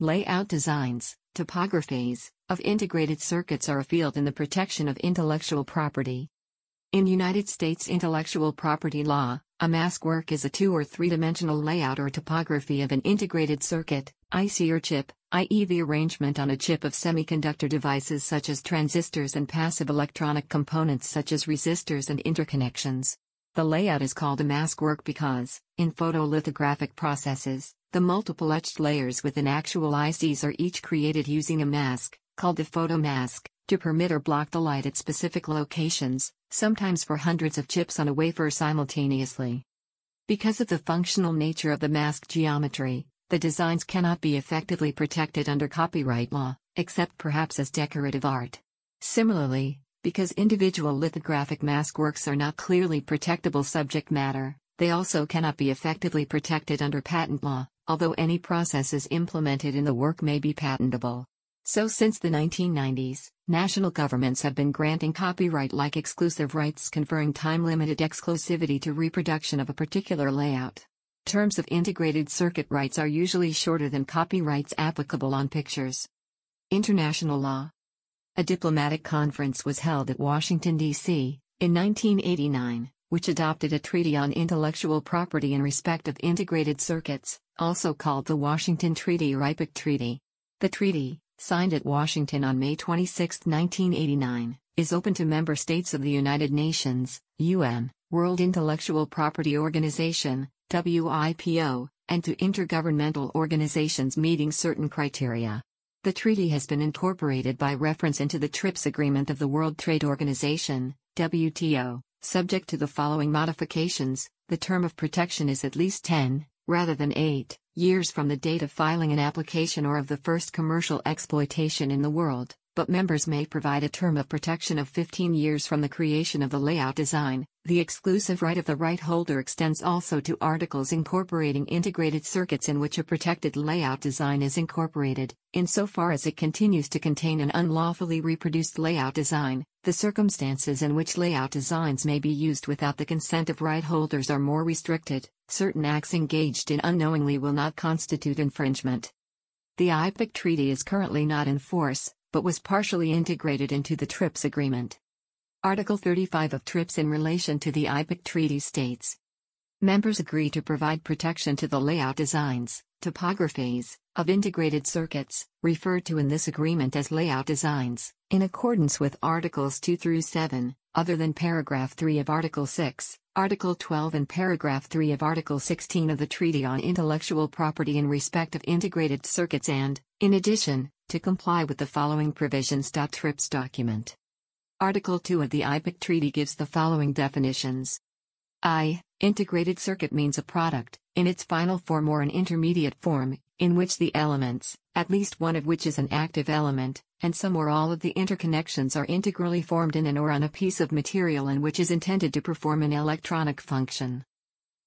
Layout designs, topographies, of integrated circuits are a field in the protection of intellectual property. In United States intellectual property law, a mask work is a two or three dimensional layout or topography of an integrated circuit, IC or chip, i.e., the arrangement on a chip of semiconductor devices such as transistors and passive electronic components such as resistors and interconnections. The layout is called a mask work because, in photolithographic processes, the multiple etched layers within actual ICs are each created using a mask, called the photomask, to permit or block the light at specific locations, sometimes for hundreds of chips on a wafer simultaneously. Because of the functional nature of the mask geometry, the designs cannot be effectively protected under copyright law, except perhaps as decorative art. Similarly, because individual lithographic mask works are not clearly protectable subject matter, they also cannot be effectively protected under patent law, although any processes implemented in the work may be patentable. So since the 1990s, national governments have been granting copyright-like exclusive rights conferring time-limited exclusivity to reproduction of a particular layout. Terms of integrated circuit rights are usually shorter than copyrights applicable on pictures. International law. A diplomatic conference was held at Washington, D.C., in 1989, which adopted a treaty on intellectual property in respect of integrated circuits, also called the Washington Treaty or IPIC Treaty. The treaty, signed at Washington on May 26, 1989, is open to member states of the United Nations, UN, World Intellectual Property Organization, WIPO, and to intergovernmental organizations meeting certain criteria. The treaty has been incorporated by reference into the TRIPS agreement of the World Trade Organization, WTO, subject to the following modifications the term of protection is at least 10, rather than 8, years from the date of filing an application or of the first commercial exploitation in the world, but members may provide a term of protection of 15 years from the creation of the layout design. The exclusive right of the right holder extends also to articles incorporating integrated circuits in which a protected layout design is incorporated, insofar as it continues to contain an unlawfully reproduced layout design. The circumstances in which layout designs may be used without the consent of right holders are more restricted certain acts engaged in unknowingly will not constitute infringement. The IPIC Treaty is currently not in force, but was partially integrated into the TRIPS agreement. Article 35 of TRIPS in relation to the IPIC Treaty states Members agree to provide protection to the layout designs, topographies, of integrated circuits, referred to in this agreement as layout designs, in accordance with Articles 2 through 7, other than paragraph 3 of Article 6, Article 12 and paragraph 3 of Article 16 of the Treaty on Intellectual Property in respect of integrated circuits and, in addition, to comply with the following provisions. TRIPS document. Article 2 of the IPIC Treaty gives the following definitions. I. Integrated circuit means a product, in its final form or an intermediate form, in which the elements, at least one of which is an active element, and some or all of the interconnections are integrally formed in and or on a piece of material and which is intended to perform an electronic function.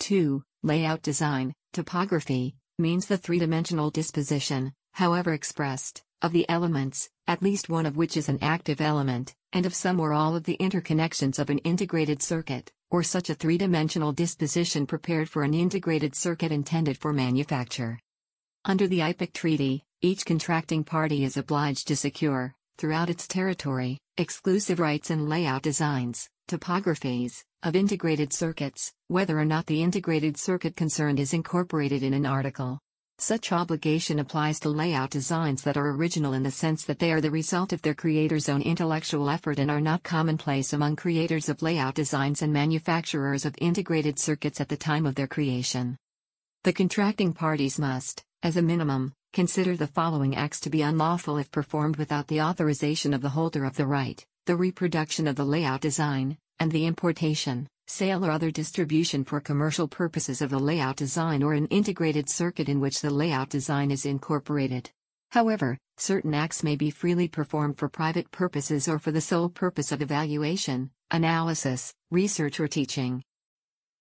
2. Layout design, topography, means the three-dimensional disposition, however expressed, of the elements, at least one of which is an active element, and of some or all of the interconnections of an integrated circuit, or such a three-dimensional disposition prepared for an integrated circuit intended for manufacture. Under the IPIC Treaty, each contracting party is obliged to secure, throughout its territory, exclusive rights in layout designs, topographies, of integrated circuits, whether or not the integrated circuit concerned is incorporated in an article. Such obligation applies to layout designs that are original in the sense that they are the result of their creator's own intellectual effort and are not commonplace among creators of layout designs and manufacturers of integrated circuits at the time of their creation. The contracting parties must, as a minimum, consider the following acts to be unlawful if performed without the authorization of the holder of the right the reproduction of the layout design, and the importation, sale, or other distribution for commercial purposes of the layout design or an integrated circuit in which the layout design is incorporated. However, certain acts may be freely performed for private purposes or for the sole purpose of evaluation, analysis, research, or teaching.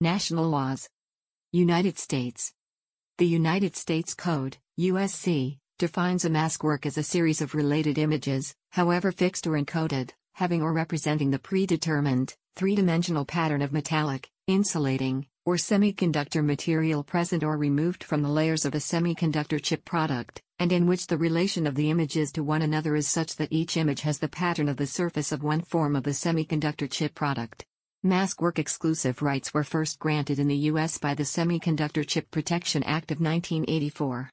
National laws. United States. The United States Code, USC, defines a mask work as a series of related images, however fixed or encoded, having or representing the predetermined, three-dimensional pattern of metallic, insulating, or semiconductor material present or removed from the layers of a semiconductor chip product, and in which the relation of the images to one another is such that each image has the pattern of the surface of one form of the semiconductor chip product. Mask work exclusive rights were first granted in the U.S. by the Semiconductor Chip Protection Act of 1984.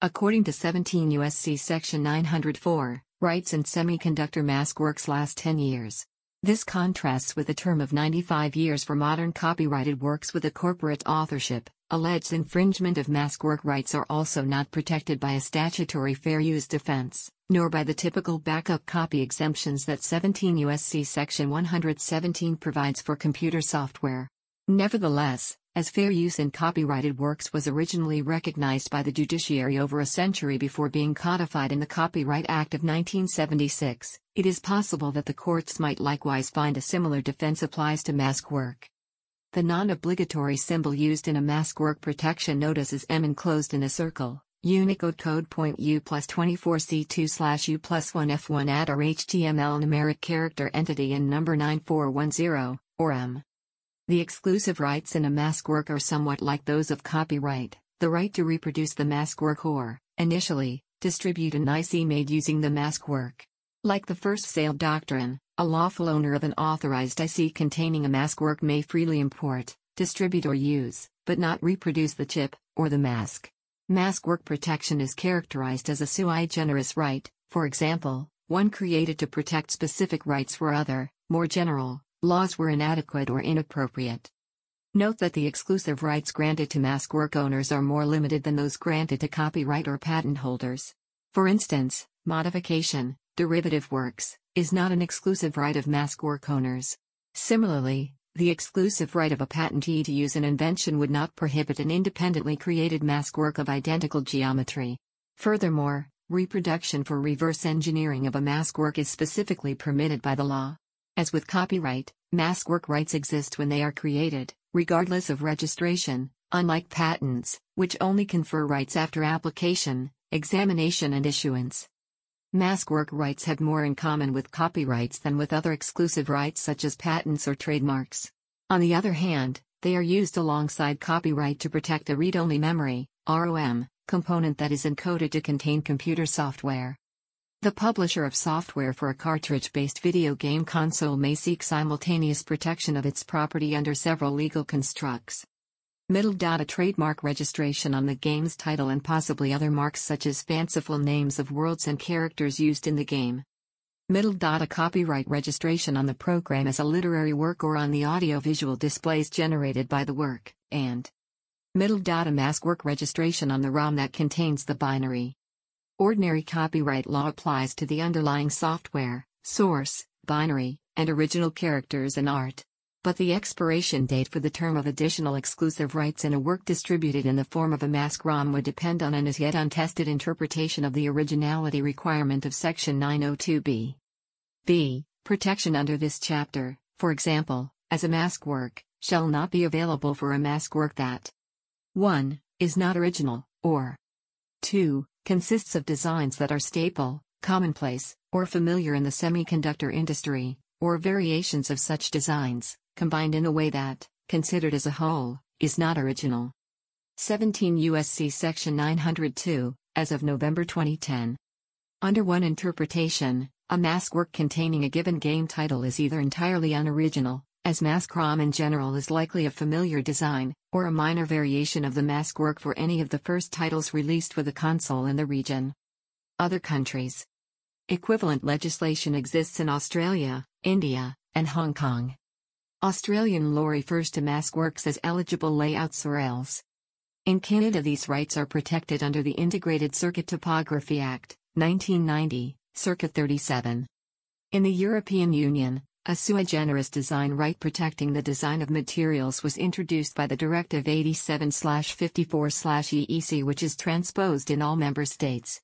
According to 17 U.S.C. Section 904, rights in semiconductor mask works last 10 years. This contrasts with a term of 95 years for modern copyrighted works with a corporate authorship. Alleged infringement of mask work rights are also not protected by a statutory fair use defense nor by the typical backup copy exemptions that 17 U.S.C. Section 117 provides for computer software. Nevertheless, as fair use in copyrighted works was originally recognized by the judiciary over a century before being codified in the Copyright Act of 1976, it is possible that the courts might likewise find a similar defense applies to mask work. The non-obligatory symbol used in a mask work protection notice is M enclosed in a circle. Unicode code point U plus 24C2 slash U plus 1 F1 add or HTML numeric character entity in number 9410, or M. The exclusive rights in a mask work are somewhat like those of copyright, the right to reproduce the mask work or, initially, distribute an IC made using the mask work. Like the first sale doctrine, a lawful owner of an authorized IC containing a mask work may freely import, distribute or use, but not reproduce the chip, or the mask. Mask work protection is characterized as a sui generis right, for example, one created to protect specific rights where other, more general, laws were inadequate or inappropriate. Note that the exclusive rights granted to mask work owners are more limited than those granted to copyright or patent holders. For instance, modification, derivative works, is not an exclusive right of mask work owners. Similarly, the exclusive right of a patentee to use an invention would not prohibit an independently created mask work of identical geometry. Furthermore, reproduction for reverse engineering of a mask work is specifically permitted by the law. As with copyright, mask work rights exist when they are created, regardless of registration, unlike patents, which only confer rights after application, examination, and issuance. Mask work rights have more in common with copyrights than with other exclusive rights such as patents or trademarks. On the other hand, they are used alongside copyright to protect a read-only memory ROM, component that is encoded to contain computer software. The publisher of software for a cartridge-based video game console may seek simultaneous protection of its property under several legal constructs. Middle data trademark registration on the game's title and possibly other marks such as fanciful names of worlds and characters used in the game. Middle data copyright registration on the program as a literary work or on the audiovisual displays generated by the work, and middle data mask work registration on the ROM that contains the binary. Ordinary copyright law applies to the underlying software, source, binary, and original characters and art but the expiration date for the term of additional exclusive rights in a work distributed in the form of a mask ROM would depend on an as yet untested interpretation of the originality requirement of Section 902b. b. Protection under this chapter, for example, as a mask work, shall not be available for a mask work that 1. is not original, or 2. consists of designs that are staple, commonplace, or familiar in the semiconductor industry, or variations of such designs combined in a way that, considered as a whole, is not original. 17 U.S.C. Section 902, as of November 2010. Under one interpretation, a mask work containing a given game title is either entirely unoriginal, as mask ROM in general is likely a familiar design, or a minor variation of the mask work for any of the first titles released with a console in the region. Other countries. Equivalent legislation exists in Australia, India, and Hong Kong. Australian law refers to mask works as eligible layouts or ELs. In Canada, these rights are protected under the Integrated Circuit Topography Act, 1990, Circa 37. In the European Union, a sui generis design right protecting the design of materials was introduced by the Directive 87 54 EEC, which is transposed in all member states.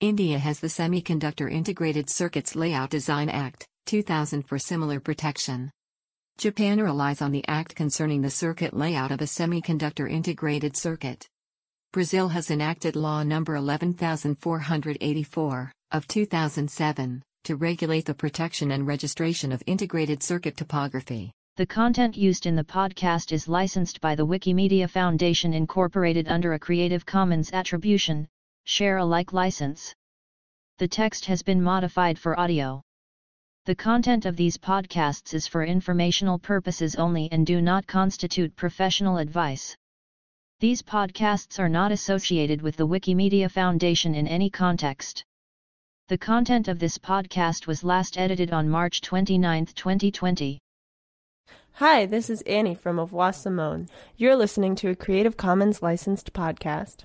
India has the Semiconductor Integrated Circuits Layout Design Act, 2000 for similar protection. Japan relies on the act concerning the circuit layout of a semiconductor integrated circuit. Brazil has enacted Law No. 11484 of 2007 to regulate the protection and registration of integrated circuit topography. The content used in the podcast is licensed by the Wikimedia Foundation Incorporated under a Creative Commons Attribution, Share Alike license. The text has been modified for audio. The content of these podcasts is for informational purposes only and do not constitute professional advice. These podcasts are not associated with the Wikimedia Foundation in any context. The content of this podcast was last edited on March 29, 2020. Hi, this is Annie from Avois Simone. You're listening to a Creative Commons licensed podcast.